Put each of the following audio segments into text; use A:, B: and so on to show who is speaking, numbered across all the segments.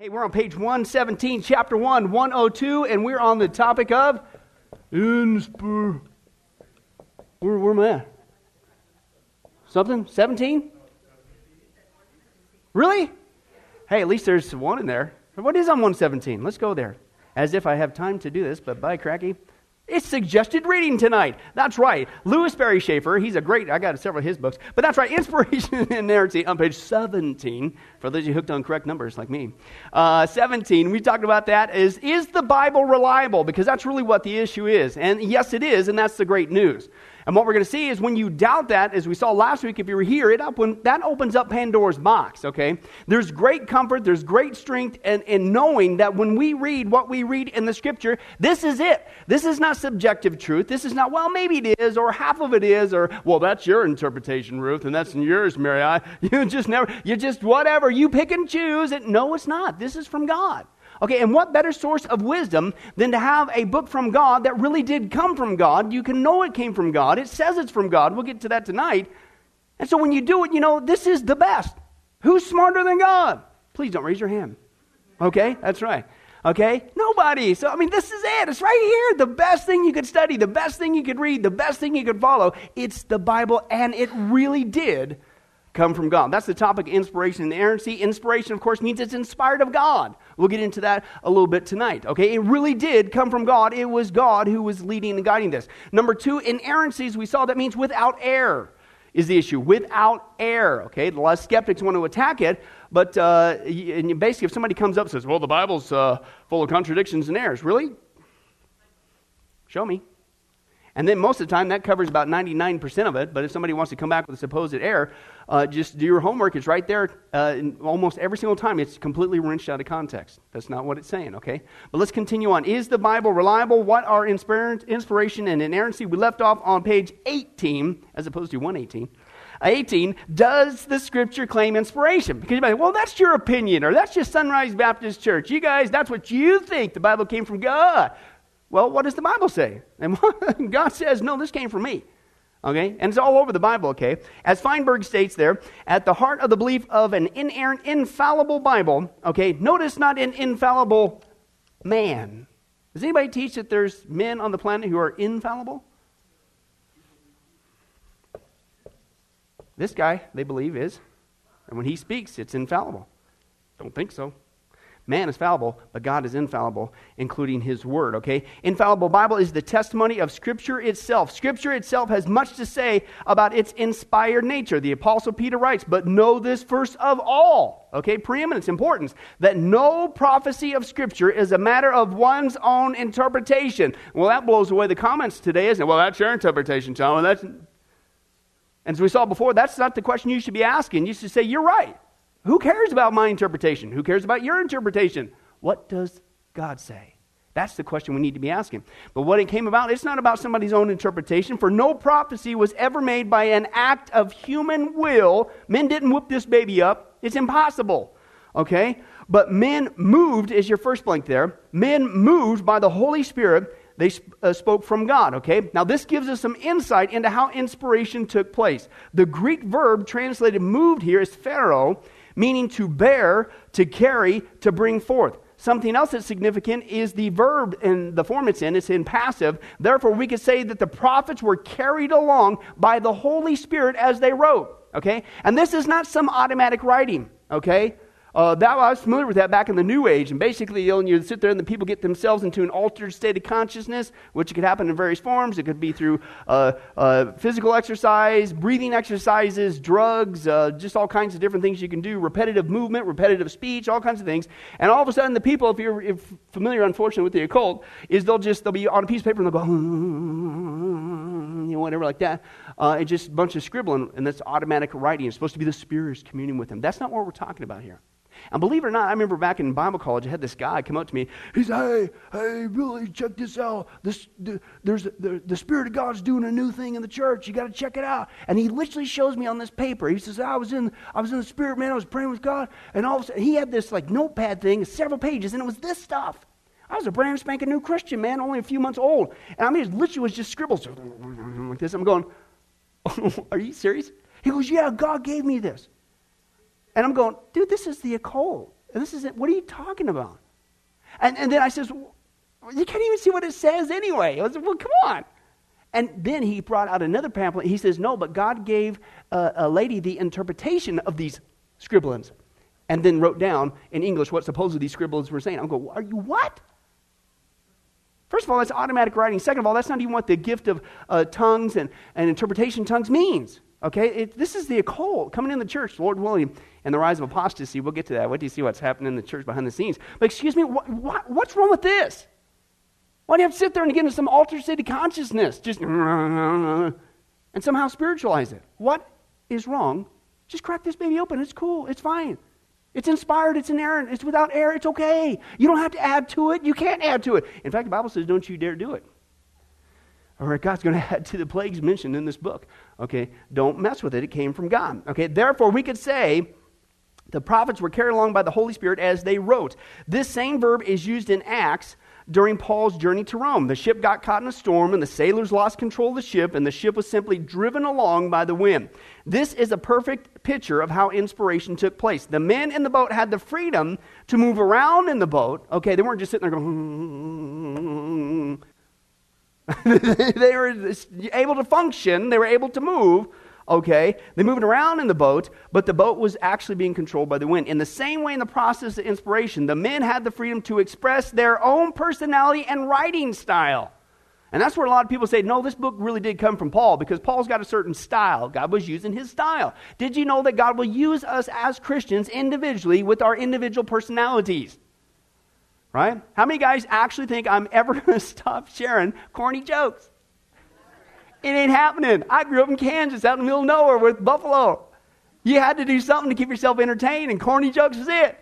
A: Hey, we're on page 117, chapter 1, 102, and we're on the topic of inspir. Where, where am I at? Something? 17? Really? Hey, at least there's one in there. What is on 117? Let's go there. As if I have time to do this, but bye, Cracky. It's suggested reading tonight. That's right. Lewis Sperry Chafer, he's a great, I got several of his books, but that's right. Inspiration and Inerrancy on page 17, for those you hooked on correct numbers like me. Uh, 17, we talked about that, is, is the Bible reliable? Because that's really what the issue is. And yes, it is, and that's the great news. And what we're going to see is when you doubt that, as we saw last week, if you were here, it open, that opens up Pandora's box, okay? There's great comfort, there's great strength in, in knowing that when we read what we read in the scripture, this is it. This is not subjective truth. This is not, well, maybe it is, or half of it is, or, well, that's your interpretation, Ruth, and that's yours, Mary. I, you just never, you just whatever. You pick and choose. it. no, it's not. This is from God. Okay, and what better source of wisdom than to have a book from God that really did come from God? You can know it came from God. It says it's from God. We'll get to that tonight. And so when you do it, you know, this is the best. Who's smarter than God? Please don't raise your hand. Okay, that's right. Okay? Nobody. So, I mean, this is it. It's right here. The best thing you could study, the best thing you could read, the best thing you could follow. It's the Bible, and it really did come from God. That's the topic of inspiration and inerrancy. Inspiration, of course, means it's inspired of God. We'll get into that a little bit tonight. Okay, it really did come from God. It was God who was leading and guiding this. Number two, inerrancies, we saw that means without error is the issue. Without error. Okay, a lot of skeptics want to attack it, but uh, basically, if somebody comes up and says, "Well, the Bible's uh, full of contradictions and errors," really? Show me. And then most of the time, that covers about 99% of it. But if somebody wants to come back with a supposed error, uh, just do your homework. It's right there uh, almost every single time. It's completely wrenched out of context. That's not what it's saying, okay? But let's continue on. Is the Bible reliable? What are inspiration and inerrancy? We left off on page 18 as opposed to 118. 18, does the scripture claim inspiration? Because you might, say, well, that's your opinion, or that's just Sunrise Baptist Church. You guys, that's what you think. The Bible came from God. Well, what does the Bible say? And God says, no, this came from me. Okay? And it's all over the Bible, okay? As Feinberg states there, at the heart of the belief of an inerrant, infallible Bible, okay, notice not an infallible man. Does anybody teach that there's men on the planet who are infallible? This guy, they believe, is. And when he speaks, it's infallible. Don't think so. Man is fallible, but God is infallible, including His Word, okay? Infallible Bible is the testimony of Scripture itself. Scripture itself has much to say about its inspired nature. The Apostle Peter writes, but know this first of all, okay? Preeminence, importance, that no prophecy of Scripture is a matter of one's own interpretation. Well, that blows away the comments today, isn't it? Well, that's your interpretation, John. That's... And as we saw before, that's not the question you should be asking. You should say, you're right. Who cares about my interpretation? Who cares about your interpretation? What does God say? That's the question we need to be asking. But what it came about, it's not about somebody's own interpretation, for no prophecy was ever made by an act of human will. Men didn't whoop this baby up. It's impossible. Okay? But men moved, is your first blank there, men moved by the Holy Spirit, they uh, spoke from God. Okay? Now, this gives us some insight into how inspiration took place. The Greek verb translated moved here is phero, meaning to bear, to carry, to bring forth. Something else that's significant is the verb in the form it's in, it's in passive. Therefore, we could say that the prophets were carried along by the Holy Spirit as they wrote. Okay? And this is not some automatic writing. Okay? Uh, that, I was familiar with that back in the New Age. And basically, you, know, you sit there and the people get themselves into an altered state of consciousness, which could happen in various forms. It could be through uh, uh, physical exercise, breathing exercises, drugs, uh, just all kinds of different things you can do, repetitive movement, repetitive speech, all kinds of things. And all of a sudden, the people, if you're if familiar, unfortunately, with the occult, is they'll just, they'll be on a piece of paper and they'll go, you know, whatever like that. Uh, it's just a bunch of scribbling, and that's automatic writing. It's supposed to be the Spirit communing with them. That's not what we're talking about here. And believe it or not, I remember back in Bible college, I had this guy come up to me. He said, Hey, hey, Billy, check this out. This, the, there's, the, the Spirit of God's doing a new thing in the church. You got to check it out. And he literally shows me on this paper. He says, I was in, I was in the Spirit, man. I was praying with God. And all of a sudden, he had this like notepad thing, several pages, and it was this stuff. I was a brand spanking new Christian, man, only a few months old. And I mean, it literally was just scribbles like this. I'm going, Are you serious? He goes, Yeah, God gave me this. And I'm going, dude, this is the occult. This is it. What are you talking about? And, and then I says, you can't even see what it says anyway. I was, well, come on. And then he brought out another pamphlet. He says, no, but God gave uh, a lady the interpretation of these scribblings and then wrote down in English what supposedly these scribblings were saying. I'm going, are you what? First of all, that's automatic writing. Second of all, that's not even what the gift of uh, tongues and, and interpretation tongues means. Okay? It, this is the occult coming in the church, Lord willing, and the rise of apostasy. We'll get to that. What do you see what's happening in the church behind the scenes? But excuse me, what, what, what's wrong with this? Why do you have to sit there and get into some altered state of consciousness? Just and somehow spiritualize it. What is wrong? Just crack this baby open. It's cool. It's fine. It's inspired, it's inerrant, it's without error, it's okay. You don't have to add to it, you can't add to it. In fact, the Bible says, don't you dare do it. Right, God's going to add to the plagues mentioned in this book. Okay, don't mess with it, it came from God. Okay, therefore, we could say the prophets were carried along by the Holy Spirit as they wrote. This same verb is used in Acts during Paul's journey to Rome. The ship got caught in a storm, and the sailors lost control of the ship, and the ship was simply driven along by the wind. This is a perfect picture of how inspiration took place. The men in the boat had the freedom to move around in the boat. Okay, they weren't just sitting there going, they were able to function, they were able to move okay? They moved around in the boat, but the boat was actually being controlled by the wind. In the same way, in the process of inspiration, the men had the freedom to express their own personality and writing style. And that's where a lot of people say, no, this book really did come from Paul because Paul's got a certain style. God was using his style. Did you know that God will use us as Christians individually with our individual personalities? Right? How many guys actually think I'm ever going to stop sharing corny jokes? It ain't happening. I grew up in Kansas, out in the middle of nowhere with Buffalo. You had to do something to keep yourself entertained, and corny jokes was it.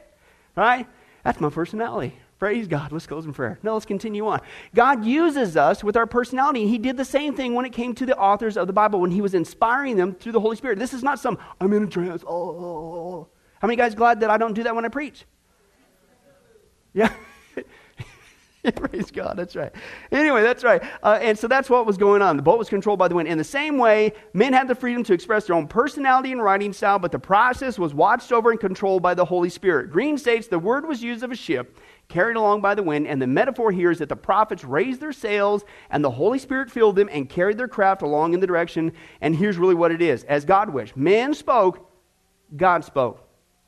A: Right? That's my personality. Praise God. Let's close in prayer. No, let's continue on. God uses us with our personality. He did the same thing when it came to the authors of the Bible, when He was inspiring them through the Holy Spirit. This is not some, I'm in a trance. Oh. How many guys glad that I don't do that when I preach? Yeah. Praise God, that's right. Anyway, that's right. Uh, and so that's what was going on. The boat was controlled by the wind. In the same way, men had the freedom to express their own personality and writing style, but the process was watched over and controlled by the Holy Spirit. Green states the word was used of a ship carried along by the wind, and the metaphor here is that the prophets raised their sails and the Holy Spirit filled them and carried their craft along in the direction. And here's really what it is as God wished. Men spoke, God spoke.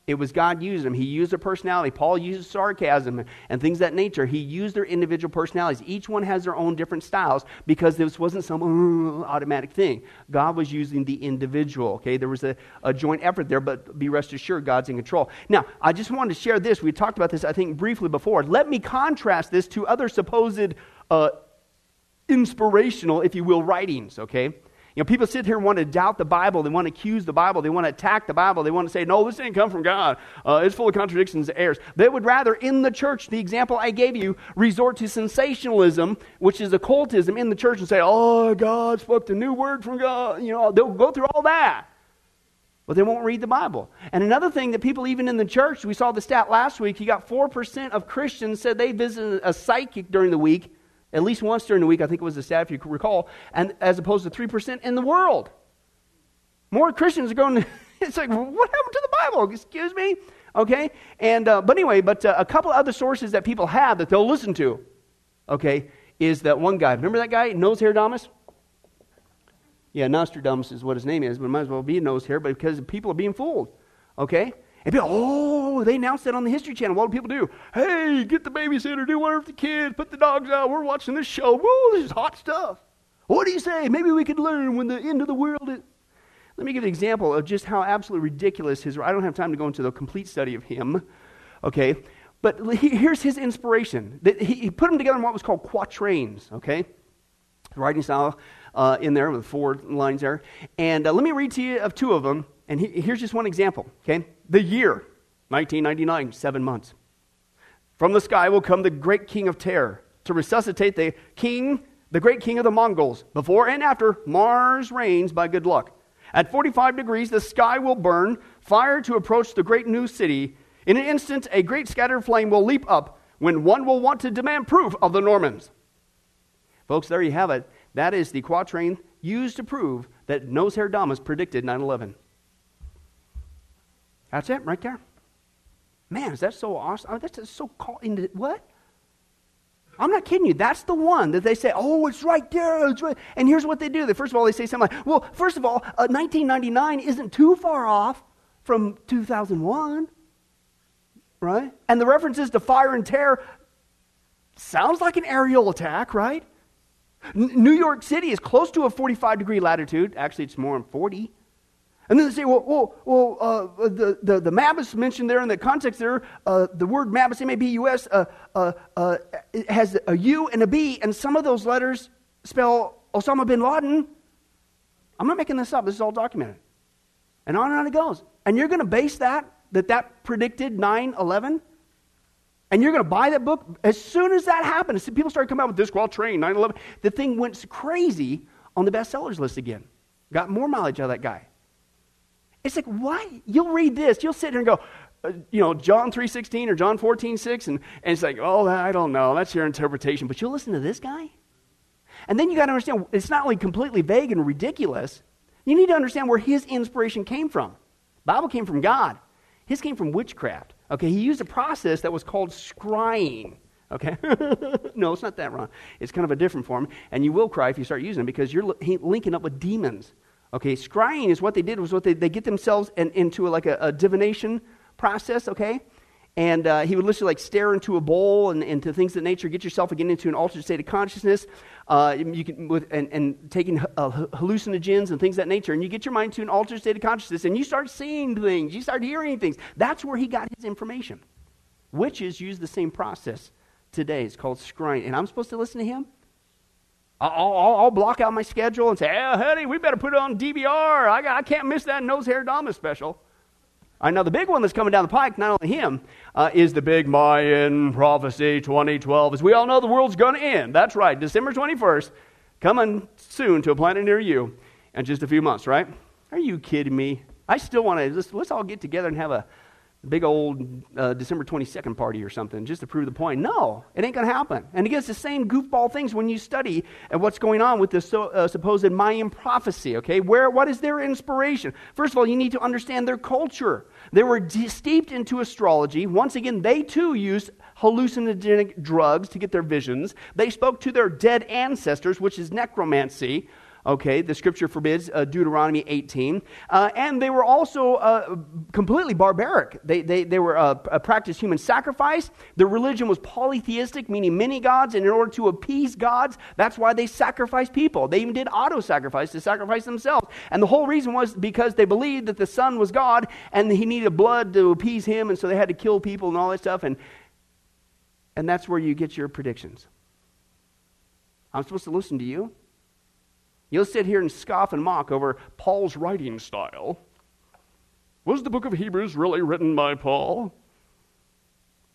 A: It was God used them. He used their personality. Paul used sarcasm and things that nature. He used their individual personalities. Each one has their own different styles because this wasn't some automatic thing. God was using the individual. Okay, there was a, a joint effort there, but be rest assured, God's in control. Now, I just wanted to share this. We talked about this, I think, briefly before. Let me contrast this to other supposed uh, inspirational, if you will, writings. Okay, you know, people sit here and want to doubt the Bible. They want to accuse the Bible. They want to attack the Bible. They want to say, no, this didn't come from God. Uh, it's full of contradictions and errors. They would rather, in the church, the example I gave you, resort to sensationalism, which is occultism in the church, and say, oh, God spoke the new word from God. You know, they'll go through all that. But they won't read the Bible. And another thing that people, even in the church, we saw the stat last week, you got 4% of Christians said they visited a psychic during the week at least once during the week, I think it was the stat, if you recall, and as opposed to 3% in the world. More Christians are going, to it's like, what happened to the Bible? Excuse me? Okay? And, uh, but anyway, but uh, a couple other sources that people have that they'll listen to, okay, is that one guy. Remember that guy, Nose Hair Damas? Yeah, Nostradamus is what his name is, but it might as well be Nose Hair, but because people are being fooled, okay? And people, oh, they announced that on the History Channel. What do people do? Hey, get the babysitter, do whatever the kids, put the dogs out. We're watching this show. Woo, this is hot stuff. What do you say? Maybe we could learn when the end of the world is. Let me give an example of just how absolutely ridiculous his. I don't have time to go into the complete study of him, okay? But here's his inspiration. He put them together in what was called quatrains, okay? Writing style uh, in there with four lines there. And uh, let me read to you of two of them and he, here's just one example, okay? The year, 1999, seven months. From the sky will come the great king of terror to resuscitate the king, the great king of the Mongols. Before and after, Mars reigns by good luck. At 45 degrees, the sky will burn, fire to approach the great new city. In an instant, a great scattered flame will leap up when one will want to demand proof of the Normans. Folks, there you have it. That is the quatrain used to prove that Nosehair Damas predicted 9 11. That's it right there. Man, is that so awesome? Oh, that's so called into what? I'm not kidding you. That's the one that they say, oh, it's right there. It's right. And here's what they do. They, first of all, they say something like, well, first of all, uh, 1999 isn't too far off from 2001, right? And the references to fire and terror sounds like an aerial attack, right? N- New York City is close to a 45 degree latitude. Actually, it's more than 40. And then they say, well, well, well uh, the, the, the map is mentioned there in the context there. Uh, the word Mabus, M-A-B-U-S, uh, uh, uh has a U and a B, and some of those letters spell Osama bin Laden. I'm not making this up. This is all documented. And on and on it goes. And you're going to base that, that that predicted 9-11? And you're going to buy that book? As soon as that happened, people started coming out with this, well, train, 9-11. The thing went crazy on the bestsellers list again. Got more mileage out of that guy. It's like, why? You'll read this, you'll sit here and go, uh, you know, John 3.16 or John 14.6, and, and it's like, oh, I don't know, that's your interpretation. But you'll listen to this guy? And then you got to understand, it's not only completely vague and ridiculous, you need to understand where his inspiration came from. Bible came from God. His came from witchcraft. Okay, he used a process that was called scrying. Okay? no, it's not that wrong. It's kind of a different form. And you will cry if you start using it because you're linking up with demons. Okay, scrying is what they did was what they, they get themselves in, into a, like a, a, divination process, okay? And uh, he would literally like stare into a bowl and into things of nature, get yourself again into an altered state of consciousness. Uh, you can, with, and, and taking uh, hallucinogens and things that nature, and you get your mind to an altered state of consciousness, and you start seeing things, you start hearing things. That's where he got his information. Witches use the same process today. It's called scrying. And I'm supposed to listen to him? I'll, I'll, I'll, block out my schedule and say, hey, honey, we better put it on DVR. I, I can't miss that Nose Hair Dama special. I know the big one that's coming down the pike, not only him, uh, is the big Mayan prophecy 2012. As we all know, the world's going to end. That's right, December 21st, coming soon to a planet near you in just a few months, right? Are you kidding me? I still want to, let's, let's all get together and have a, big old uh, December 22nd party or something just to prove the point. No, it ain't going to happen. And again, it's the same goofball things when you study what's going on with this so, uh, supposed Mayan prophecy, okay? Where, what is their inspiration? First of all, you need to understand their culture. They were de- steeped into astrology. Once again, they too used hallucinogenic drugs to get their visions. They spoke to their dead ancestors, which is necromancy. Okay, the scripture forbids uh, Deuteronomy 18. Uh, and they were also uh, completely barbaric. They, they, they were uh, practiced human sacrifice. Their religion was polytheistic, meaning many gods. And in order to appease gods, that's why they sacrificed people. They even did auto sacrifice to sacrifice themselves. And the whole reason was because they believed that the Son was God and he needed blood to appease him. And so they had to kill people and all that stuff. And, and that's where you get your predictions. I'm supposed to listen to you? You'll sit here and scoff and mock over Paul's writing style. Was the book of Hebrews really written by Paul?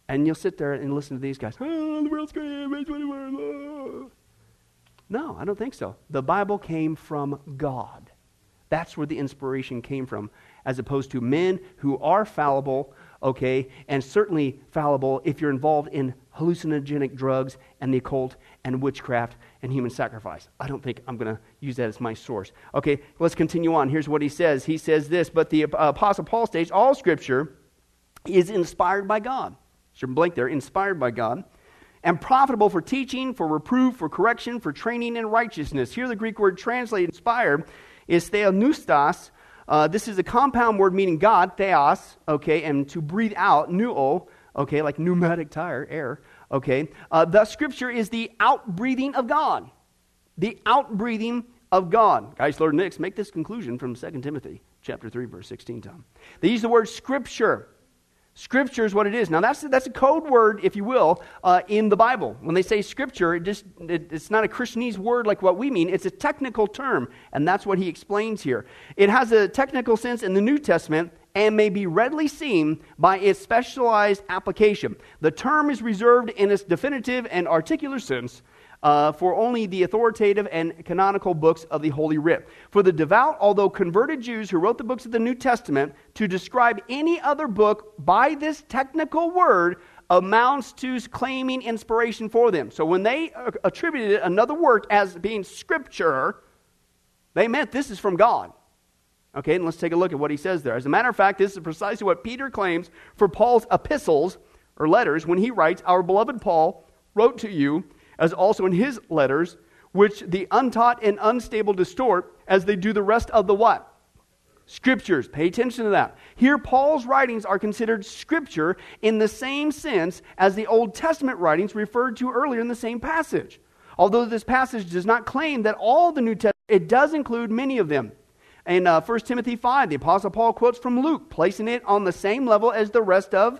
A: And you'll sit there and listen to these guys. Oh, the world's going No, I don't think so. The Bible came from God. That's where the inspiration came from, as opposed to men who are fallible, okay, and certainly fallible if you're involved in hallucinogenic drugs and the occult and witchcraft and human sacrifice. I don't think I'm going to use that as my source. Okay, let's continue on. Here's what he says. He says this, but the Apostle Paul states all Scripture is inspired by God. Sir blank there, inspired by God. And profitable for teaching, for reproof, for correction, for training in righteousness. Here, the Greek word translated inspired is theopneustos. Uh, this is a compound word meaning God, theos, okay, and to breathe out, pneuo, okay, like pneumatic tire, air. Okay? Uh, the scripture is the outbreathing of God. The outbreathing of God. Geisler and Nix, make this conclusion from 2 Timothy chapter 3, verse 16, Tom. They use the word scripture. Scripture is what it is. Now, that's, that's a code word, if you will, uh, in the Bible. When they say scripture, it just, it, it's not a Christianese word like what we mean. It's a technical term, and that's what he explains here. It has a technical sense in the New Testament and may be readily seen by its specialized application. The term is reserved in its definitive and articular sense uh, for only the authoritative and canonical books of the Holy Writ. For the devout, although converted Jews who wrote the books of the New Testament, to describe any other book by this technical word amounts to claiming inspiration for them. So when they attributed another work as being scripture, they meant this is from God. Okay, and let's take a look at what he says there. As a matter of fact, this is precisely what Peter claims for Paul's epistles or letters when he writes, Our beloved Paul wrote to you, as also in his letters, which the untaught and unstable distort, as they do the rest of the what? Scriptures. Pay attention to that. Here, Paul's writings are considered scripture in the same sense as the Old Testament writings referred to earlier in the same passage. Although this passage does not claim that all the New Testament, it does include many of them. In uh, 1 Timothy 5, the Apostle Paul quotes from Luke, placing it on the same level as the rest of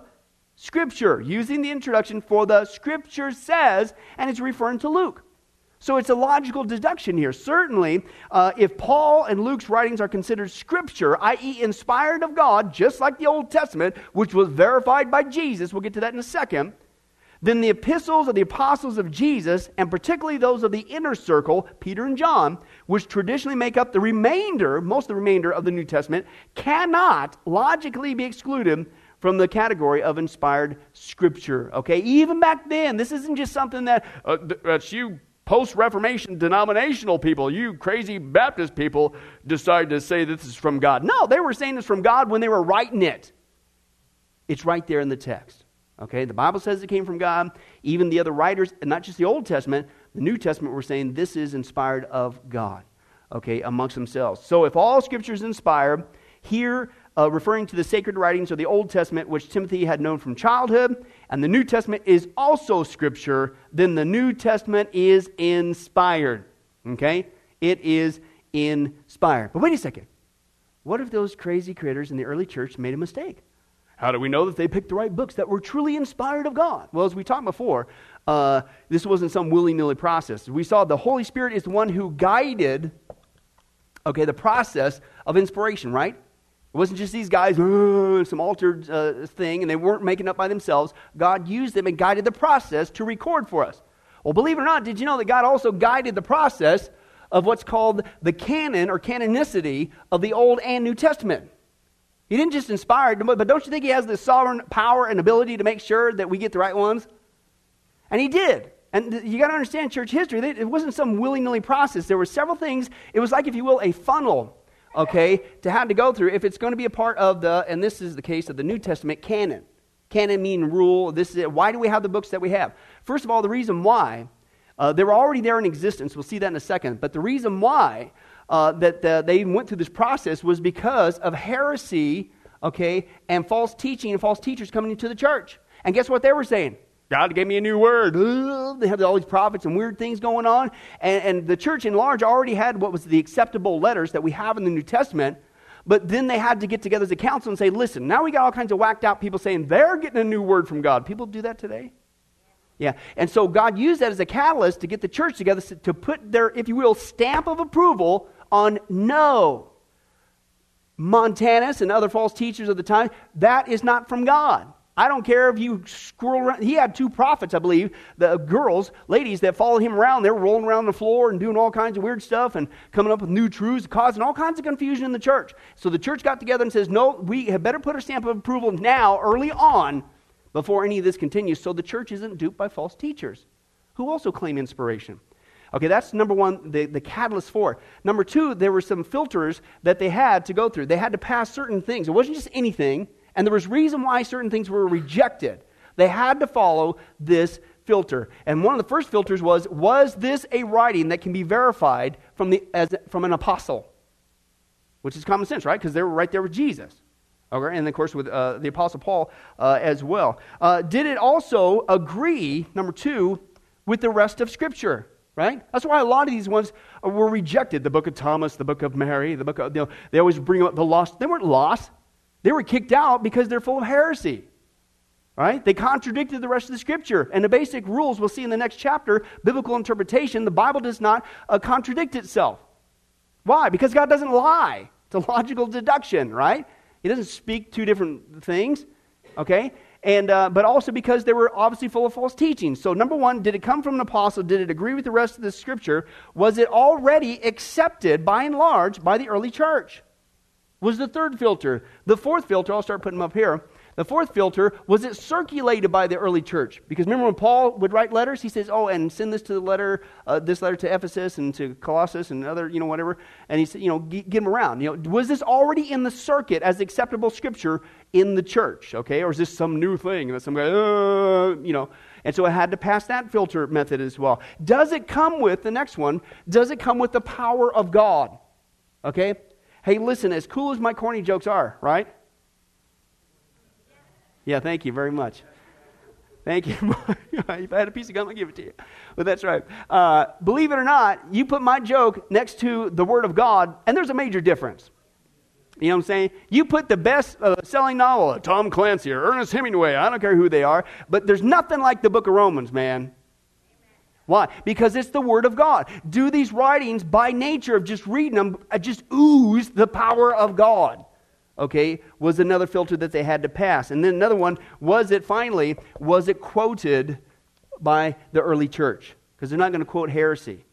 A: Scripture, using the introduction for the Scripture says, and it's referring to Luke. So it's a logical deduction here. Certainly, uh, if Paul and Luke's writings are considered Scripture, i.e., inspired of God, just like the Old Testament, which was verified by Jesus, we'll get to that in a second, then the epistles of the apostles of Jesus, and particularly those of the inner circle, Peter and John, which traditionally make up the remainder, most of the remainder of the New Testament, cannot logically be excluded from the category of inspired scripture. Okay, even back then, this isn't just something that uh, that's you post Reformation denominational people, you crazy Baptist people, decide to say this is from God. No, they were saying this from God when they were writing it. It's right there in the text. Okay, the Bible says it came from God. Even the other writers, not just the Old Testament, the New Testament were saying this is inspired of God, okay, amongst themselves. So if all scripture is inspired, here uh, referring to the sacred writings of the Old Testament, which Timothy had known from childhood, and the New Testament is also scripture, then the New Testament is inspired. Okay? It is inspired. But wait a second. What if those crazy critters in the early church made a mistake? How do we know that they picked the right books that were truly inspired of God? Well, as we talked before, uh, this wasn't some willy nilly process. We saw the Holy Spirit is the one who guided, okay, the process of inspiration, right? It wasn't just these guys, some altered uh, thing, and they weren't making up by themselves. God used them and guided the process to record for us. Well, believe it or not, did you know that God also guided the process of what's called the canon or canonicity of the Old and New Testament? He didn't just inspire but don't you think he has the sovereign power and ability to make sure that we get the right ones? And he did. And you got to understand church history. It wasn't some willy nilly process. There were several things. It was like, if you will, a funnel, okay, to have to go through if it's going to be a part of the, and this is the case of the New Testament canon. Canon mean rule. This is it. Why do we have the books that we have? First of all, the reason why, uh, they were already there in existence. We'll see that in a second. But the reason why uh, that they went through this process was because of heresy, okay, and false teaching and false teachers coming into the church. And guess what they were saying? God gave me a new word. They have all these prophets and weird things going on. And, and the church in large already had what was the acceptable letters that we have in the New Testament. But then they had to get together as a council and say, listen, now we got all kinds of whacked out people saying they're getting a new word from God. People do that today? Yeah. And so God used that as a catalyst to get the church together to put their, if you will, stamp of approval on no. Montanus and other false teachers of the time, that is not from God. I don't care if you scroll around. He had two prophets, I believe, the girls, ladies that followed him around. They were rolling around the floor and doing all kinds of weird stuff and coming up with new truths, causing all kinds of confusion in the church. So the church got together and says, No, we had better put a stamp of approval now, early on, before any of this continues, so the church isn't duped by false teachers who also claim inspiration. Okay, that's number one, the, the catalyst for. Number two, there were some filters that they had to go through. They had to pass certain things. It wasn't just anything, and there was reason why certain things were rejected. They had to follow this filter. And one of the first filters was was this a writing that can be verified from, the, as, from an apostle? Which is common sense, right? Because they were right there with Jesus. Okay, and of course with uh, the apostle Paul uh, as well. Uh, did it also agree, number two, with the rest of Scripture? Right? That's why a lot of these ones were rejected. The book of Thomas, the book of Mary, the book of, you know, they always bring up the lost. They weren't lost. They were kicked out because they're full of heresy, right? They contradicted the rest of the scripture. And the basic rules we'll see in the next chapter, biblical interpretation, the Bible does not uh, contradict itself. Why? Because God doesn't lie. It's a logical deduction, right? He doesn't speak two different things, okay? And, uh, but also because they were obviously full of false teachings. So, number one, did it come from an apostle? Did it agree with the rest of the scripture? Was it already accepted by and large by the early church? Was the third filter. The fourth filter, I'll start putting them up here. The fourth filter was it circulated by the early church? Because remember when Paul would write letters, he says, "Oh, and send this to the letter, uh, this letter to Ephesus and to Colossus and other, you know, whatever." And he said, "You know, get, get them around." You know, was this already in the circuit as acceptable scripture in the church? Okay, or is this some new thing that some guy, uh, you know? And so it had to pass that filter method as well. Does it come with the next one? Does it come with the power of God? Okay. Hey, listen. As cool as my corny jokes are, right? Yeah, thank you very much. Thank you. if I had a piece of gum, I'd give it to you. But that's right. Uh, believe it or not, you put my joke next to the Word of God, and there's a major difference. You know what I'm saying? You put the best uh, selling novel, uh, Tom Clancy or Ernest Hemingway, I don't care who they are, but there's nothing like the book of Romans, man. Why? Because it's the Word of God. Do these writings, by nature of just reading them, uh, just ooze the power of God okay, was another filter that they had to pass. And then another one was it finally, was it quoted by the early church? Because they're not going to quote heresy.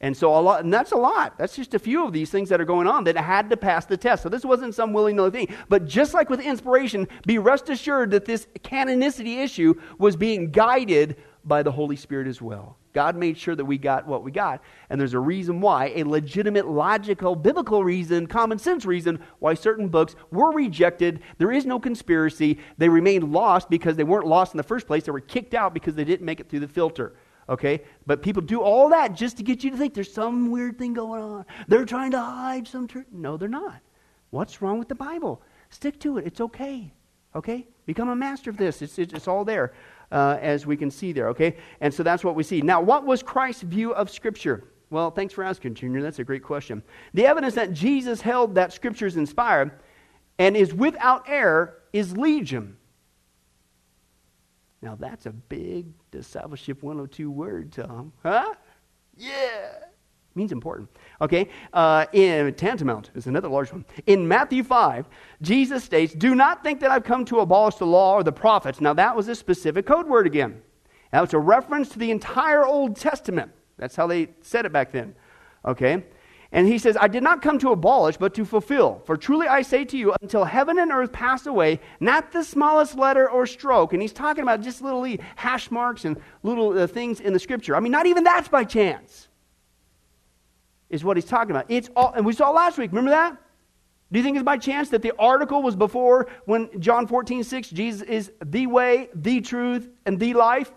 A: And so a lot, and that's a lot. That's just a few of these things that are going on that had to pass the test. So this wasn't some willy nilly thing. But just like with inspiration, be rest assured that this canonicity issue was being guided by the Holy Spirit as well. God made sure that we got what we got. And there's a reason why, a legitimate, logical, biblical reason, common sense reason, why certain books were rejected. There is no conspiracy. They remained lost because they weren't lost in the first place. They were kicked out because they didn't make it through the filter. Okay? But people do all that just to get you to think there's some weird thing going on. They're trying to hide some truth. No, they're not. What's wrong with the Bible? Stick to it. It's okay. Okay? Become a master of this. It's, it's, it's all there uh, as we can see there, okay? And so that's what we see. Now, what was Christ's view of Scripture? Well, thanks for asking, Junior. That's a great question. The evidence that Jesus held that Scripture is inspired and is without error is legion. Now, that's a big discipleship 102 word, Tom. Huh? Yeah means important. Okay? Uh, in tantamount is another large one. In Matthew 5, Jesus states, Do not think that I've come to abolish the law or the prophets. Now, that was a specific code word again. That was a reference to the entire Old Testament. That's how they said it back then. Okay? And he says, I did not come to abolish, but to fulfill. For truly I say to you, until heaven and earth pass away, not the smallest letter or stroke. And he's talking about just little hash marks and little uh, things in the scripture. I mean, not even that's by chance is what he's talking about. It's all, and we saw last week, remember that? Do you think it's by chance that the article was before when John 14, 6, Jesus is the way, the truth, and the life?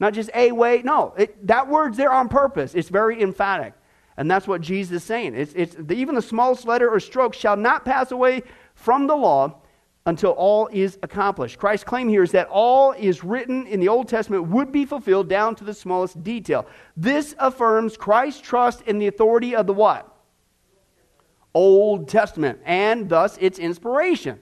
A: Not just a way. No, it, that word's there on purpose. It's very emphatic. And that's what Jesus is saying. It's, it's, even the smallest letter or stroke shall not pass away from the law until all is accomplished. Christ's claim here is that all is written in the Old Testament would be fulfilled down to the smallest detail. This affirms Christ's trust in the authority of the what? Old Testament, and thus its inspiration,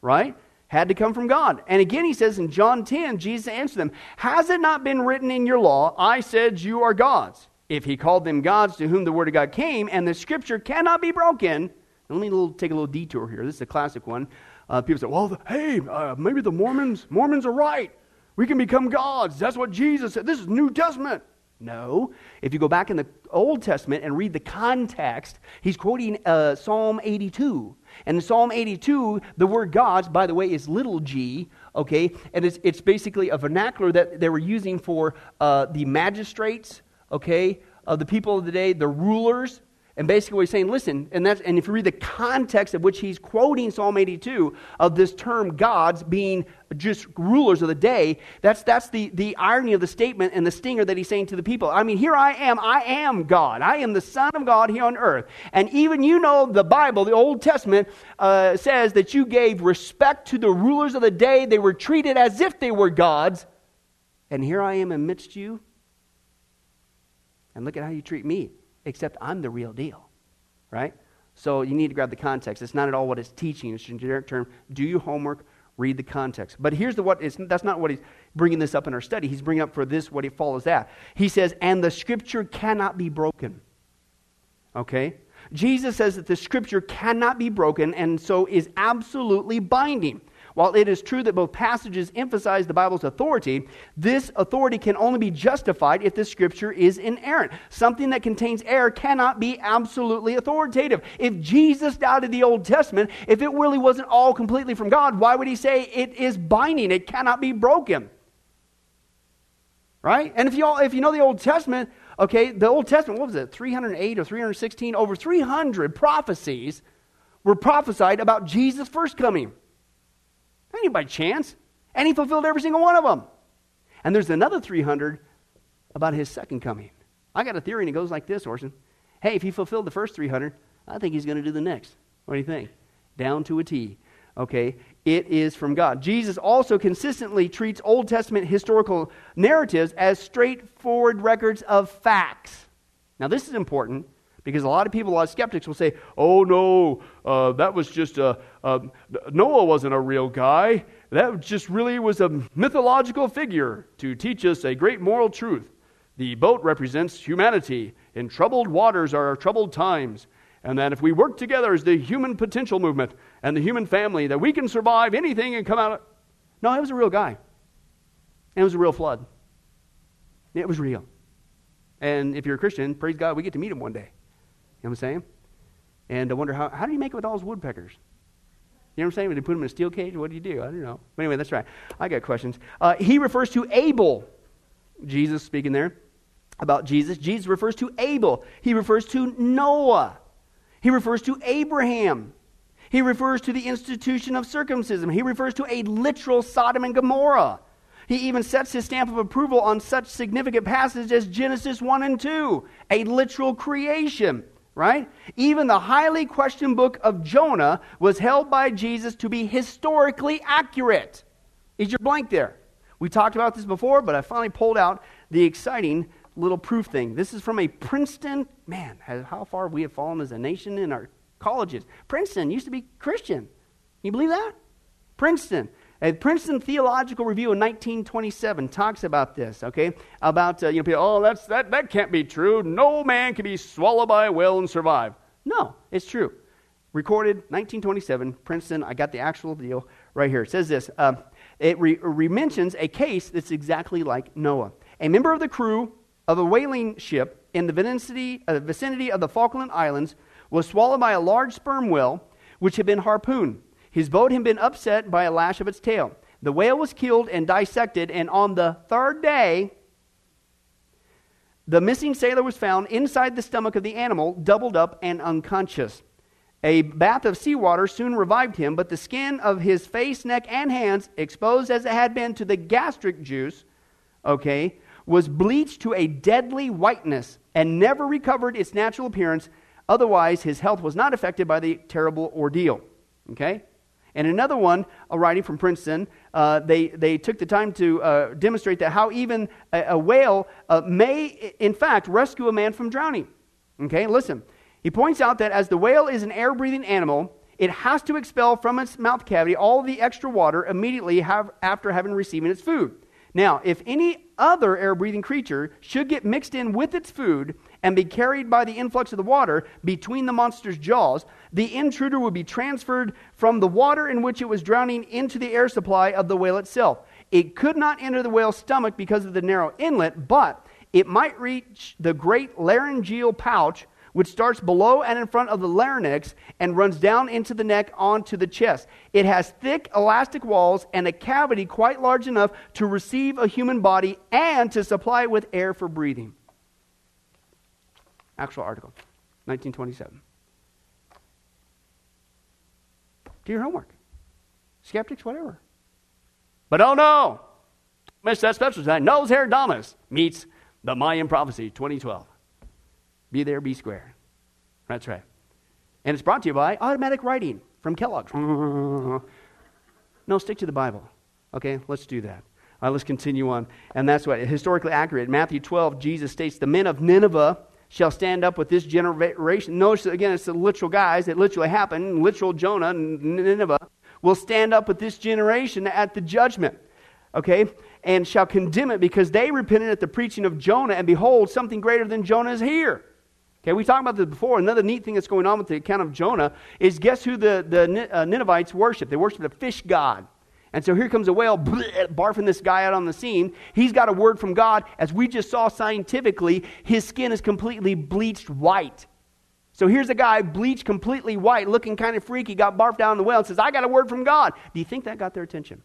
A: right? Had to come from God. And again, he says in John 10, Jesus answered them, Has it not been written in your law, I said you are gods? If he called them gods to whom the word of God came, and the scripture cannot be broken, let me take a little detour here. This is a classic one. Uh, people say, well, hey, uh, maybe the Mormons, Mormons are right. We can become gods. That's what Jesus said. This is New Testament. No. If you go back in the Old Testament and read the context, he's quoting uh, Psalm 82. And in Psalm 82, the word gods, by the way, is little g, okay? And it's, it's basically a vernacular that they were using for uh, the magistrates, okay, of the people of the day, the rulers, and basically, he's saying, listen, and, that's, and if you read the context of which he's quoting Psalm 82 of this term gods being just rulers of the day, that's, that's the, the irony of the statement and the stinger that he's saying to the people. I mean, here I am. I am God. I am the Son of God here on earth. And even you know the Bible, the Old Testament, uh, says that you gave respect to the rulers of the day. They were treated as if they were gods. And here I am amidst you. And look at how you treat me except I'm the real deal, right? So you need to grab the context. It's not at all what it's teaching. It's a generic term. Do your homework, read the context. But here's the what is that's not what he's bringing this up in our study. He's bringing up for this what he follows that. He says, and the scripture cannot be broken. Okay? Jesus says that the scripture cannot be broken and so is absolutely binding. While it is true that both passages emphasize the Bible's authority, this authority can only be justified if the scripture is inerrant. Something that contains error cannot be absolutely authoritative. If Jesus doubted the Old Testament, if it really wasn't all completely from God, why would he say it is binding? It cannot be broken. Right? And if you, all, if you know the Old Testament, okay, the Old Testament, what was it, 308 or 316? Over 300 prophecies were prophesied about Jesus' first coming. Not by chance. And he fulfilled every single one of them. And there's another 300 about his second coming. I got a theory, and it goes like this, Orson. Hey, if he fulfilled the first 300, I think he's going to do the next. What do you think? Down to a T. Okay, it is from God. Jesus also consistently treats Old Testament historical narratives as straightforward records of facts. Now, this is important because a lot of people, a lot of skeptics will say, oh no, uh, that was just a, Noah wasn't a real guy. That just really was a mythological figure to teach us a great moral truth. The boat represents humanity. In troubled waters are troubled times. And that if we work together as the human potential movement and the human family, that we can survive anything and come out. No, it was a real guy. It was a real flood. It was real. And if you're a Christian, praise God, we get to meet him one day. You know what I'm saying? And I wonder how, how do you make it with all those woodpeckers? You know what I'm saying? When you put them in a steel cage, what do you do? I don't know. But anyway, that's right. I got questions. Uh, he refers to Abel. Jesus speaking there about Jesus. Jesus refers to Abel. He refers to Noah. He refers to Abraham. He refers to the institution of circumcision. He refers to a literal Sodom and Gomorrah. He even sets his stamp of approval on such significant passages as Genesis 1 and 2, a literal creation right? Even the highly questioned book of Jonah was held by Jesus to be historically accurate. Is your blank there? We talked about this before, but I finally pulled out the exciting little proof thing. This is from a Princeton, man, how far we have fallen as a nation in our colleges. Princeton used to be Christian. Can you believe that? Princeton. A Princeton Theological Review in 1927 talks about this, okay? About, uh, you know, people, oh, that's, that, that can't be true. No man can be swallowed by a whale and survive. No, it's true. Recorded 1927, Princeton. I got the actual deal right here. It says this uh, it re- re- mentions a case that's exactly like Noah. A member of the crew of a whaling ship in the vicinity, uh, vicinity of the Falkland Islands was swallowed by a large sperm whale which had been harpooned. His boat had been upset by a lash of its tail. The whale was killed and dissected, and on the third day, the missing sailor was found inside the stomach of the animal, doubled up and unconscious. A bath of seawater soon revived him, but the skin of his face, neck, and hands, exposed as it had been to the gastric juice, okay, was bleached to a deadly whiteness and never recovered its natural appearance. Otherwise, his health was not affected by the terrible ordeal. Okay? And another one, a writing from Princeton, uh, they, they took the time to uh, demonstrate that how even a, a whale uh, may, in fact, rescue a man from drowning. Okay, listen. He points out that as the whale is an air breathing animal, it has to expel from its mouth cavity all the extra water immediately have, after having received its food. Now, if any other air breathing creature should get mixed in with its food and be carried by the influx of the water between the monster's jaws, the intruder would be transferred from the water in which it was drowning into the air supply of the whale itself. It could not enter the whale's stomach because of the narrow inlet, but it might reach the great laryngeal pouch which starts below and in front of the larynx and runs down into the neck onto the chest. It has thick elastic walls and a cavity quite large enough to receive a human body and to supply it with air for breathing. Actual article, 1927. Do your homework. Skeptics, whatever. But oh no! Miss that special tonight. Nose Hair Damas meets the Mayan Prophecy 2012. Be there, be square. That's right. And it's brought to you by Automatic Writing from Kellogg's. no, stick to the Bible. Okay, let's do that. Right, let's continue on. And that's what historically accurate. Matthew 12, Jesus states, The men of Nineveh shall stand up with this generation. Notice again, it's the literal guys. It literally happened. Literal Jonah and Nineveh will stand up with this generation at the judgment. Okay? And shall condemn it because they repented at the preaching of Jonah, and behold, something greater than Jonah is here. Okay, we talked about this before. Another neat thing that's going on with the account of Jonah is guess who the, the uh, Ninevites worship? They worship the fish god. And so here comes a whale barfing this guy out on the scene. He's got a word from God. As we just saw scientifically, his skin is completely bleached white. So here's a guy bleached completely white, looking kind of freaky, got barfed down the well and says, I got a word from God. Do you think that got their attention?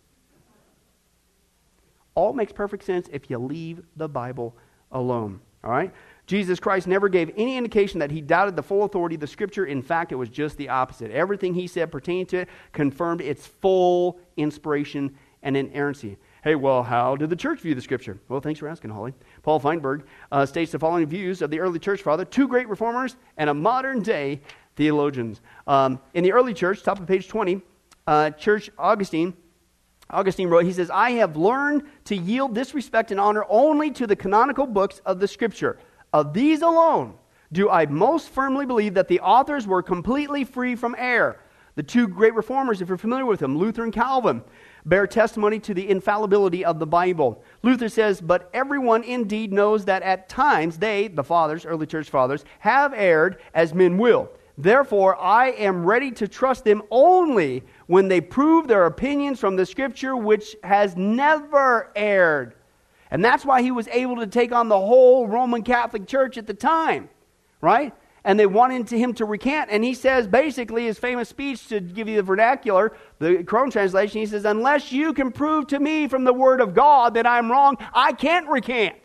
A: All makes perfect sense if you leave the Bible alone. All right? Jesus Christ never gave any indication that he doubted the full authority of the scripture. In fact, it was just the opposite. Everything he said pertaining to it confirmed its full inspiration and inerrancy. Hey, well, how did the church view the scripture? Well, thanks for asking, Holly. Paul Feinberg uh, states the following views of the early church father two great reformers and a modern day theologians. Um, in the early church, top of page 20, uh, Church Augustine. Augustine wrote, he says, I have learned to yield this respect and honor only to the canonical books of the Scripture. Of these alone do I most firmly believe that the authors were completely free from error. The two great reformers, if you're familiar with them, Luther and Calvin, bear testimony to the infallibility of the Bible. Luther says, But everyone indeed knows that at times they, the fathers, early church fathers, have erred as men will. Therefore, I am ready to trust them only when they prove their opinions from the Scripture, which has never erred. And that's why he was able to take on the whole Roman Catholic Church at the time, right? And they wanted him to recant. And he says, basically, his famous speech to give you the vernacular, the Crone translation, he says, Unless you can prove to me from the Word of God that I'm wrong, I can't recant.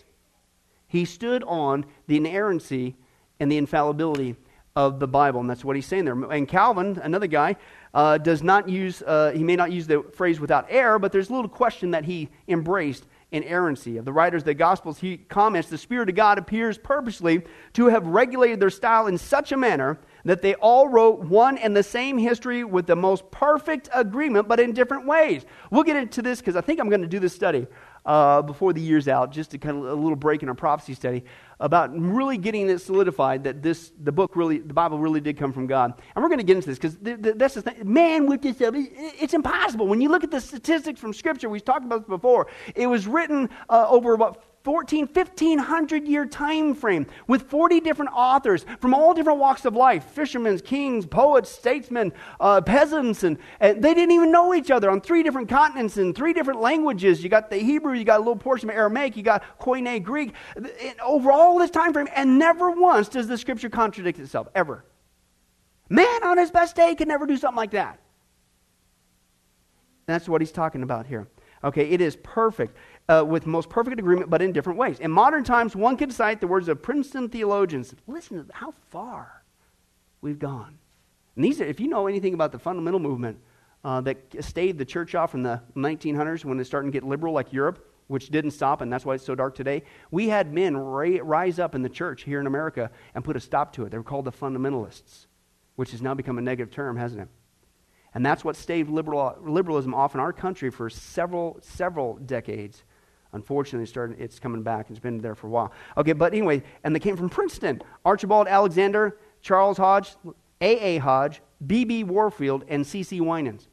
A: He stood on the inerrancy and the infallibility of the Bible. And that's what he's saying there. And Calvin, another guy, uh, does not use, uh, he may not use the phrase without error, but there's a little question that he embraced inerrancy. Of the writers of the Gospels, he comments the Spirit of God appears purposely to have regulated their style in such a manner that they all wrote one and the same history with the most perfect agreement, but in different ways. We'll get into this because I think I'm going to do this study uh, before the year's out, just to kind of a little break in our prophecy study about really getting it solidified that this the book really the Bible really did come from God. And we're going to get into this because th- th- that's the thing. Man, with this stuff, it, it's impossible. When you look at the statistics from Scripture, we've talked about this before. It was written uh, over about 14, 1500 year time frame with 40 different authors from all different walks of life fishermen, kings, poets, statesmen, uh, peasants, and, and, they didn't even know each other on three different continents in three different languages. You got the Hebrew, you got a little portion of Aramaic, you got Koine Greek. over all this time frame, and never once does the scripture contradict itself, ever. Man on his best day could never do something like that. That's what he's talking about here. Okay, it is perfect uh, with most perfect agreement, but in different ways. In modern times, one can cite the words of Princeton theologians. Listen to how far we've gone. And these are, if you know anything about the fundamental movement uh, that staved the church off in the 1900s when it's starting to get liberal like Europe, which didn't stop, and that's why it's so dark today. We had men ra- rise up in the church here in America and put a stop to it. They were called the fundamentalists, which has now become a negative term, hasn't it? And that's what staved liberal, liberalism off in our country for several, several decades. Unfortunately, started, it's coming back. It's been there for a while. Okay, but anyway, and they came from Princeton. Archibald Alexander, Charles Hodge, A.A. Hodge, B.B. Warfield, and C.C. Winans.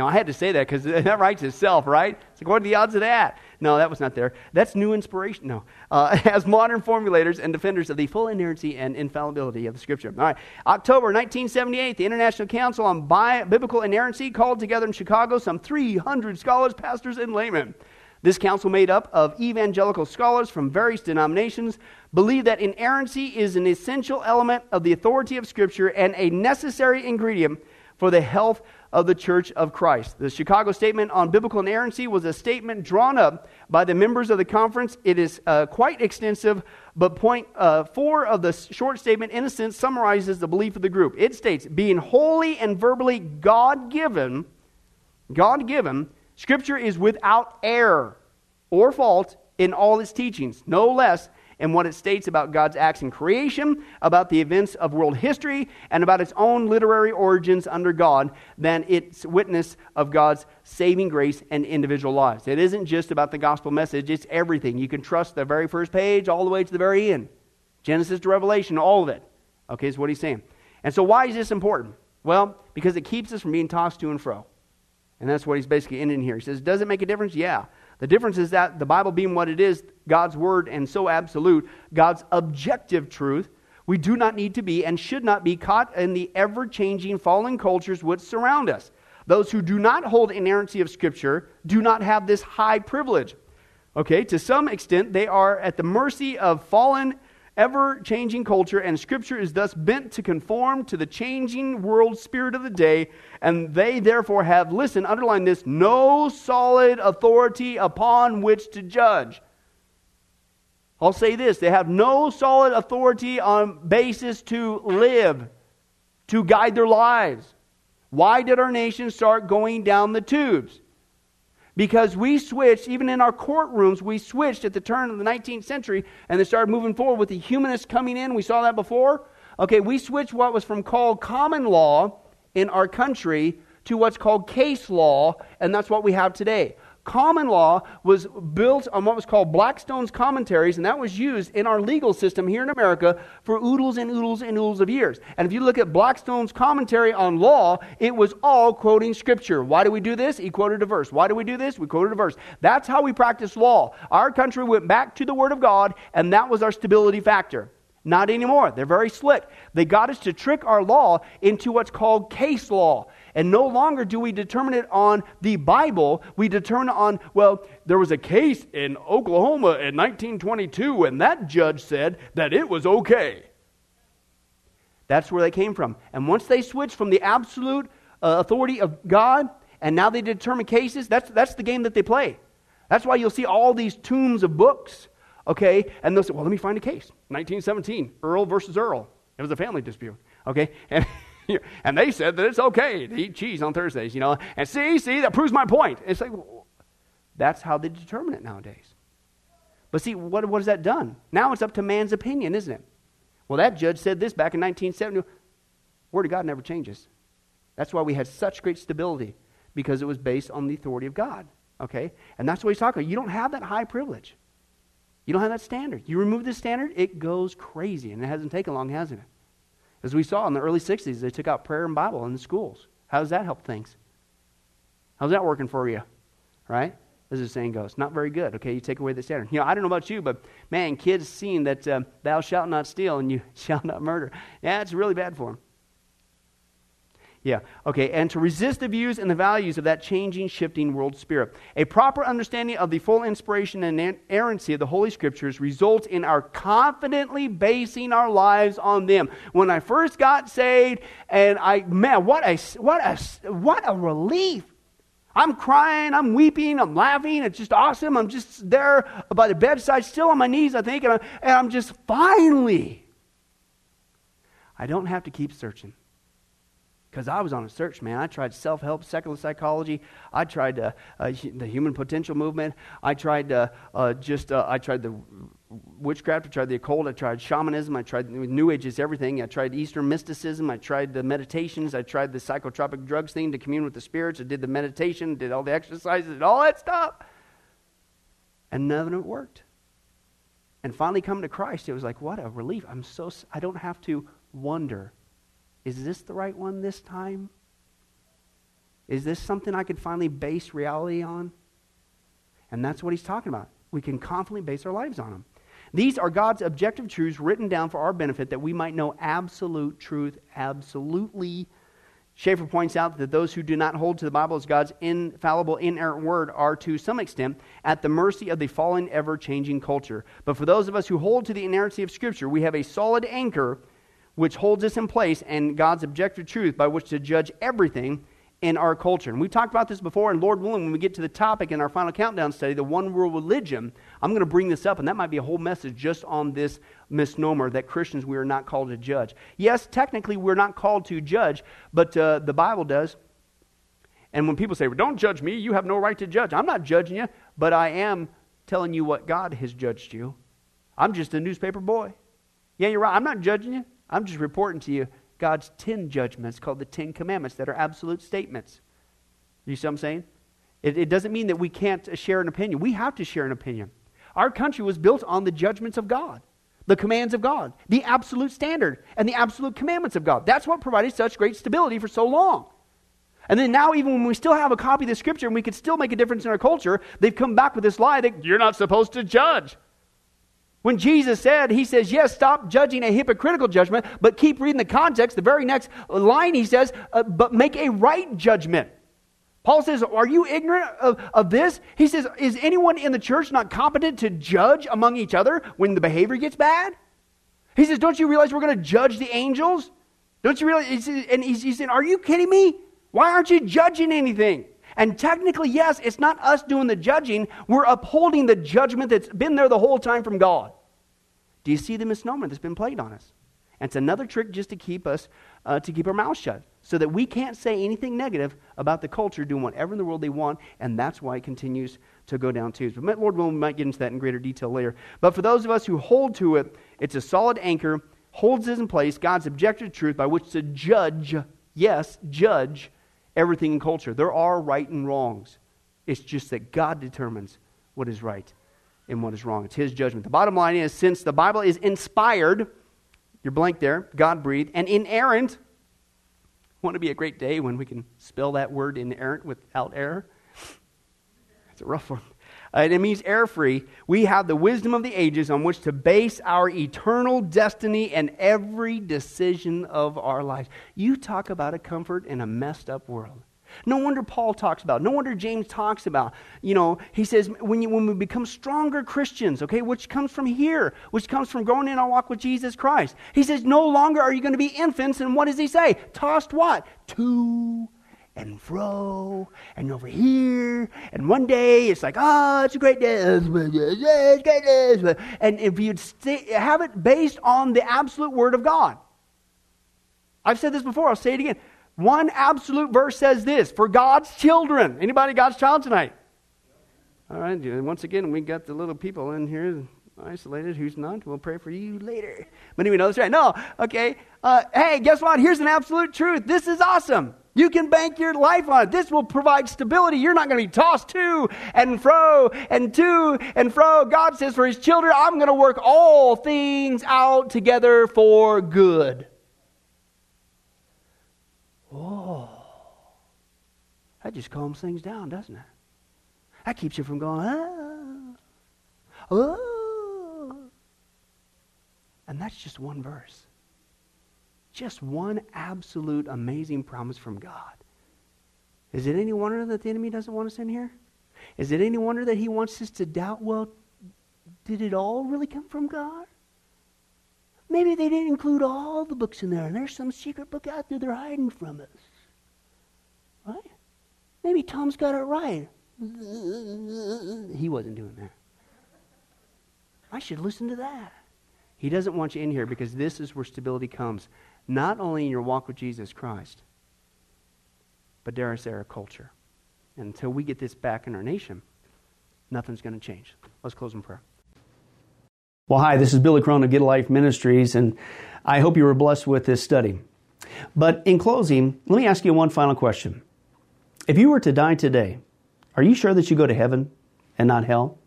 A: Now, I had to say that because that writes itself, right? It's like, what are the odds of that? No, that was not there. That's new inspiration. No. Uh, as modern formulators and defenders of the full inerrancy and infallibility of the Scripture. All right. October 1978, the International Council on Bi- Biblical Inerrancy called together in Chicago some 300 scholars, pastors, and laymen. This council, made up of evangelical scholars from various denominations, believe that inerrancy is an essential element of the authority of Scripture and a necessary ingredient for the health of the Church of Christ. The Chicago Statement on Biblical Inerrancy was a statement drawn up by the members of the conference. It is uh, quite extensive, but point uh, four of the short statement, in a sense, summarizes the belief of the group. It states, being wholly and verbally God given, God given, Scripture is without error or fault in all its teachings, no less in what it states about God's acts in creation, about the events of world history, and about its own literary origins under God than its witness of God's saving grace and individual lives. It isn't just about the gospel message, it's everything. You can trust the very first page all the way to the very end. Genesis to Revelation, all of it. Okay, is what he's saying. And so, why is this important? Well, because it keeps us from being tossed to and fro. And that's what he's basically ending here. He says, Does it make a difference? Yeah. The difference is that the Bible being what it is, God's word, and so absolute, God's objective truth, we do not need to be and should not be caught in the ever changing fallen cultures which surround us. Those who do not hold inerrancy of Scripture do not have this high privilege. Okay, to some extent, they are at the mercy of fallen, ever changing culture, and Scripture is thus bent to conform to the changing world spirit of the day, and they therefore have, listen, underline this, no solid authority upon which to judge. I'll say this they have no solid authority on basis to live, to guide their lives. Why did our nation start going down the tubes? Because we switched, even in our courtrooms, we switched at the turn of the 19th century and they started moving forward with the humanists coming in. We saw that before. Okay, we switched what was from called common law in our country to what's called case law, and that's what we have today common law was built on what was called Blackstone's commentaries, and that was used in our legal system here in America for oodles and oodles and oodles of years. And if you look at Blackstone's commentary on law, it was all quoting scripture. Why do we do this? He quoted a verse. Why do we do this? We quoted a verse. That's how we practice law. Our country went back to the Word of God, and that was our stability factor. Not anymore. They're very slick. They got us to trick our law into what's called case law. And no longer do we determine it on the Bible. We determine on, well, there was a case in Oklahoma in 1922, and that judge said that it was okay. That's where they came from. And once they switched from the absolute uh, authority of God, and now they determine cases, that's, that's the game that they play. That's why you'll see all these tombs of books, okay? And they'll say, well, let me find a case. 1917, Earl versus Earl. It was a family dispute, okay? And and they said that it's okay to eat cheese on Thursdays, you know. And see, see, that proves my point. It's like, well, that's how they determine it nowadays. But see, what, what has that done? Now it's up to man's opinion, isn't it? Well, that judge said this back in 1970. Word of God never changes. That's why we had such great stability, because it was based on the authority of God. Okay? And that's what he's talking about. You don't have that high privilege. You don't have that standard. You remove the standard, it goes crazy. And it hasn't taken long, hasn't it? As we saw in the early 60s, they took out prayer and Bible in the schools. How does that help things? How's that working for you? Right? As the saying goes, not very good. Okay, you take away the standard. You know, I don't know about you, but man, kids seeing that um, thou shalt not steal and you shall not murder, yeah, it's really bad for them. Yeah, okay, and to resist the views and the values of that changing, shifting world spirit. A proper understanding of the full inspiration and inerrancy of the Holy Scriptures results in our confidently basing our lives on them. When I first got saved, and I, man, what a, what a, what a relief. I'm crying, I'm weeping, I'm laughing. It's just awesome. I'm just there by the bedside, still on my knees, I think, and I'm, and I'm just finally. I don't have to keep searching because I was on a search, man. I tried self help, secular psychology. I tried uh, uh, the human potential movement. I tried uh, uh just uh, I tried the witchcraft. I tried the occult. I tried shamanism. I tried New Ages, everything. I tried Eastern mysticism. I tried the meditations. I tried the psychotropic drugs thing to commune with the spirits. I did the meditation. Did all the exercises. Did all that stuff, and none of it worked. And finally, coming to Christ, it was like, what a relief! I'm so I don't have to wonder is this the right one this time? Is this something I could finally base reality on? And that's what he's talking about. We can confidently base our lives on them. These are God's objective truths written down for our benefit that we might know absolute truth absolutely. Schaeffer points out that those who do not hold to the Bible as God's infallible, inerrant word are, to some extent, at the mercy of the fallen, ever changing culture. But for those of us who hold to the inerrancy of Scripture, we have a solid anchor which holds us in place and God's objective truth by which to judge everything in our culture. And we talked about this before, and Lord willing, when we get to the topic in our final countdown study, the one world religion, I'm going to bring this up, and that might be a whole message just on this misnomer that Christians, we are not called to judge. Yes, technically, we're not called to judge, but uh, the Bible does. And when people say, well, don't judge me, you have no right to judge, I'm not judging you, but I am telling you what God has judged you. I'm just a newspaper boy. Yeah, you're right. I'm not judging you. I'm just reporting to you God's 10 judgments called the 10 commandments that are absolute statements. You see what I'm saying? It, it, doesn't mean that we can't share an opinion. We have to share an opinion. Our country was built on the judgments of God, the commands of God, the absolute standard, and the absolute commandments of God. That's what provided such great stability for so long. And then now, even when we still have a copy of the scripture and we could still make a difference in our culture, they've come back with this lie that you're not supposed to judge. When Jesus said, He says, Yes, stop judging a hypocritical judgment, but keep reading the context. The very next line He says, uh, But make a right judgment. Paul says, Are you ignorant of, of this? He says, Is anyone in the church not competent to judge among each other when the behavior gets bad? He says, Don't you realize we're going to judge the angels? Don't you realize? And he's, he's saying, Are you kidding me? Why aren't you judging anything? And technically, yes, it's not us doing the judging. We're upholding the judgment that's been there the whole time from God. Do you see the misnomer that's been played on us? And it's another trick just to keep us, uh, to keep our mouths shut, so that we can't say anything negative about the culture doing whatever in the world they want, and that's why it continues to go down tubes. But Lord willing, we might get into that in greater detail later. But for those of us who hold to it, it's a solid anchor, holds us in place, God's objective truth by which to judge, yes, judge everything in culture. There are right and wrongs. It's just that God determines what is right and what is wrong. It's His judgment. The bottom line is since the Bible is inspired, you're blank there, God breathed, and inerrant, want to be a great day when we can spell that word inerrant without error? It's a rough one. Uh, it means error free. We have the wisdom of the ages on which to base our eternal destiny and every decision of our lives. You talk about a comfort in a messed up world. No wonder Paul talks about, no wonder James talks about. You know, he says when, you, when we become stronger Christians, okay, which comes from here, which comes from growing in our walk with Jesus Christ. He says, no longer are you going to be infants. And what does he say? Tossed what? To and fro and over here. And one day it's like, oh, it's a great day. It's great day. And if you'd stay, have it based on the absolute word of God. I've said this before, I'll say it again. One absolute verse says this for God's children. Anybody God's child tonight? All right, and once again, we got the little people in here isolated. Who's not? We'll pray for you later. But anyway, no, that's right. No, okay. Uh, hey, guess what? Here's an absolute truth. This is awesome. You can bank your life on it. This will provide stability. You're not going to be tossed to and fro and to and fro. God says for his children, I'm going to work all things out together for good. Oh, that just calms things down, doesn't it? That keeps you from going, ah, oh. And that's just one verse. Just one absolute amazing promise from God. Is it any wonder that the enemy doesn't want us in here? Is it any wonder that he wants us to doubt, well, did it all really come from God? Maybe they didn't include all the books in there, and there's some secret book out there they're hiding from us. Right? Maybe Tom's got it right. He wasn't doing that. I should listen to that. He doesn't want you in here because this is where stability comes not only in your walk with Jesus Christ, but dare I say our culture. And until we get this back in our nation, nothing's going to change. Let's close in prayer. Well, hi, this is Billy Crone of Get Life Ministries, and I hope you were blessed with this study. But in closing, let me ask you one final question. If you were to die today, are you sure that you go to heaven and not hell?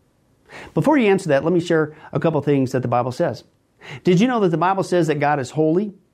A: Before you answer that, let me share a couple things that the Bible says. Did you know that the Bible says that God is holy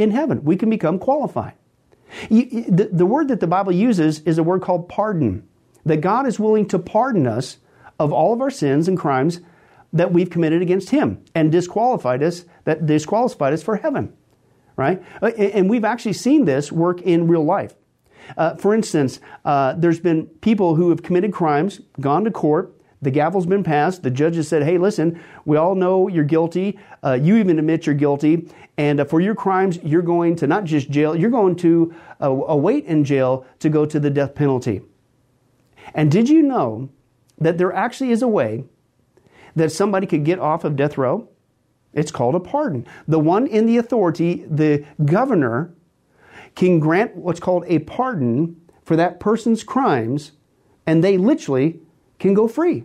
A: in heaven. We can become qualified. You, the, the word that the Bible uses is a word called pardon. That God is willing to pardon us of all of our sins and crimes that we've committed against Him and disqualified us, that disqualified us for heaven. Right? And we've actually seen this work in real life. Uh, for instance, uh, there's been people who have committed crimes, gone to court, the gavel's been passed, the judge has said, hey, listen, we all know you're guilty, uh, you even admit you're guilty, and uh, for your crimes, you're going to not just jail, you're going to uh, await in jail to go to the death penalty. And did you know that there actually is a way that somebody could get off of death row? It's called a pardon. The one in the authority, the governor, can grant what's called a pardon for that person's crimes, and they literally can go free.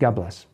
A: God bless.